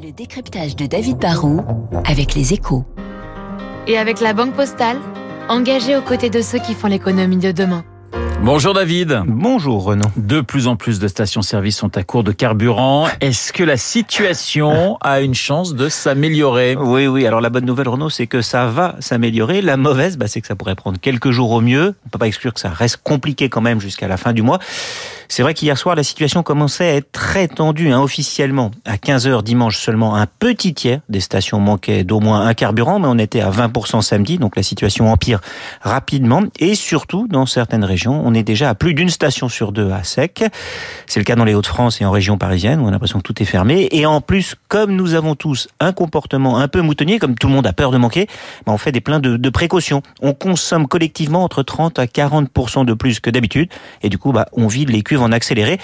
Le décryptage de David Barrault avec les échos. Et avec la Banque Postale, engagée aux côtés de ceux qui font l'économie de demain. Bonjour David. Bonjour Renaud. De plus en plus de stations-service sont à court de carburant. Est-ce que la situation a une chance de s'améliorer? Oui, oui. Alors la bonne nouvelle Renaud, c'est que ça va s'améliorer. La mauvaise, bah, c'est que ça pourrait prendre quelques jours au mieux. On peut pas exclure que ça reste compliqué quand même jusqu'à la fin du mois. C'est vrai qu'hier soir, la situation commençait à être très tendue hein, officiellement. À 15h dimanche seulement, un petit tiers des stations manquaient d'au moins un carburant, mais on était à 20% samedi, donc la situation empire rapidement. Et surtout, dans certaines régions, on est déjà à plus d'une station sur deux à sec. C'est le cas dans les Hauts-de-France et en région parisienne, où on a l'impression que tout est fermé. Et en plus, comme nous avons tous un comportement un peu moutonnier, comme tout le monde a peur de manquer, ben on fait des pleins de, précautions. On consomme collectivement entre 30 à 40% de plus que d'habitude. Et du coup, bah, on vide les cuves en accéléré.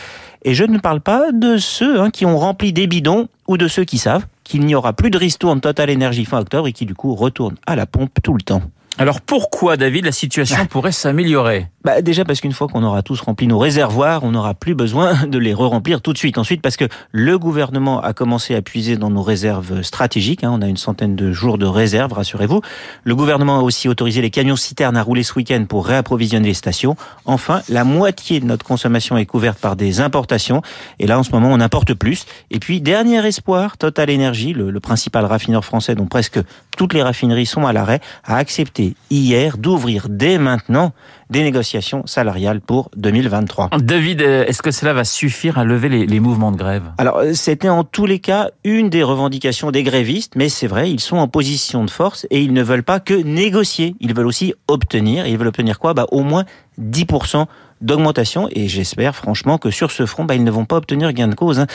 Et je ne parle pas de ceux hein, qui ont rempli des bidons ou de ceux qui savent qu'il n'y aura plus de ristourne Total Énergie fin octobre et qui du coup retournent à la pompe tout le temps. Alors pourquoi, David, la situation pourrait s'améliorer bah déjà parce qu'une fois qu'on aura tous rempli nos réservoirs, on n'aura plus besoin de les re-remplir tout de suite. Ensuite parce que le gouvernement a commencé à puiser dans nos réserves stratégiques. Hein, on a une centaine de jours de réserves, rassurez-vous. Le gouvernement a aussi autorisé les camions citernes à rouler ce week-end pour réapprovisionner les stations. Enfin, la moitié de notre consommation est couverte par des importations. Et là, en ce moment, on importe plus. Et puis, dernier espoir, Total Energy, le, le principal raffineur français dont presque toutes les raffineries sont à l'arrêt, a accepté hier d'ouvrir dès maintenant des négociations salariales pour 2023. David, est-ce que cela va suffire à lever les, les mouvements de grève? Alors, c'était en tous les cas une des revendications des grévistes, mais c'est vrai, ils sont en position de force et ils ne veulent pas que négocier. Ils veulent aussi obtenir. Et ils veulent obtenir quoi? Bah, Au moins 10% d'augmentation et j'espère franchement que sur ce front, bah, ils ne vont pas obtenir gain de cause. Hein.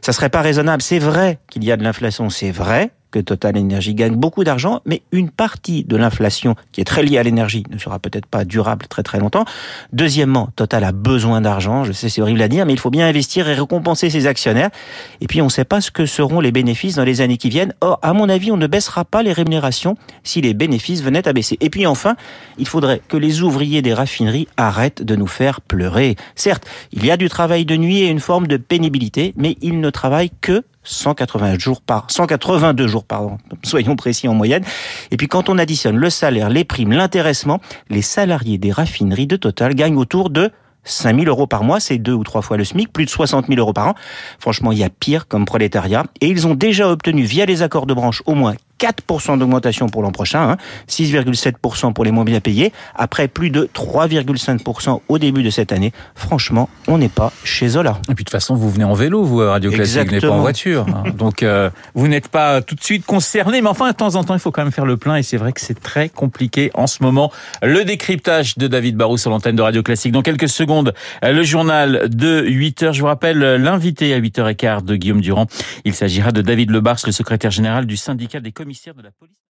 Ça serait pas raisonnable. C'est vrai qu'il y a de l'inflation, c'est vrai Total Energy gagne beaucoup d'argent, mais une partie de l'inflation qui est très liée à l'énergie ne sera peut-être pas durable très très longtemps. Deuxièmement, Total a besoin d'argent, je sais c'est horrible à dire, mais il faut bien investir et récompenser ses actionnaires. Et puis on ne sait pas ce que seront les bénéfices dans les années qui viennent. Or, à mon avis, on ne baissera pas les rémunérations si les bénéfices venaient à baisser. Et puis enfin, il faudrait que les ouvriers des raffineries arrêtent de nous faire pleurer. Certes, il y a du travail de nuit et une forme de pénibilité, mais ils ne travaillent que 180 jours par 182 jours pardon, soyons précis en moyenne. Et puis quand on additionne le salaire, les primes, l'intéressement, les salariés des raffineries de Total gagnent autour de 5 000 euros par mois, c'est deux ou trois fois le SMIC, plus de 60 000 euros par an. Franchement, il y a pire comme prolétariat. Et ils ont déjà obtenu via les accords de branche au moins 4% d'augmentation pour l'an prochain, hein, 6,7% pour les moins bien payés, après plus de 3,5% au début de cette année. Franchement, on n'est pas chez Zola. Et puis de toute façon, vous venez en vélo, vous, Radio Classique, vous n'êtes pas en voiture. Hein. Donc euh, vous n'êtes pas tout de suite concerné, mais enfin, de temps en temps, il faut quand même faire le plein, et c'est vrai que c'est très compliqué en ce moment. Le décryptage de David Barrou sur l'antenne de Radio Classique. Dans quelques secondes, le journal de 8h. Je vous rappelle l'invité à 8h15 de Guillaume Durand. Il s'agira de David Lebars, le secrétaire général du syndicat des commissaire de la police.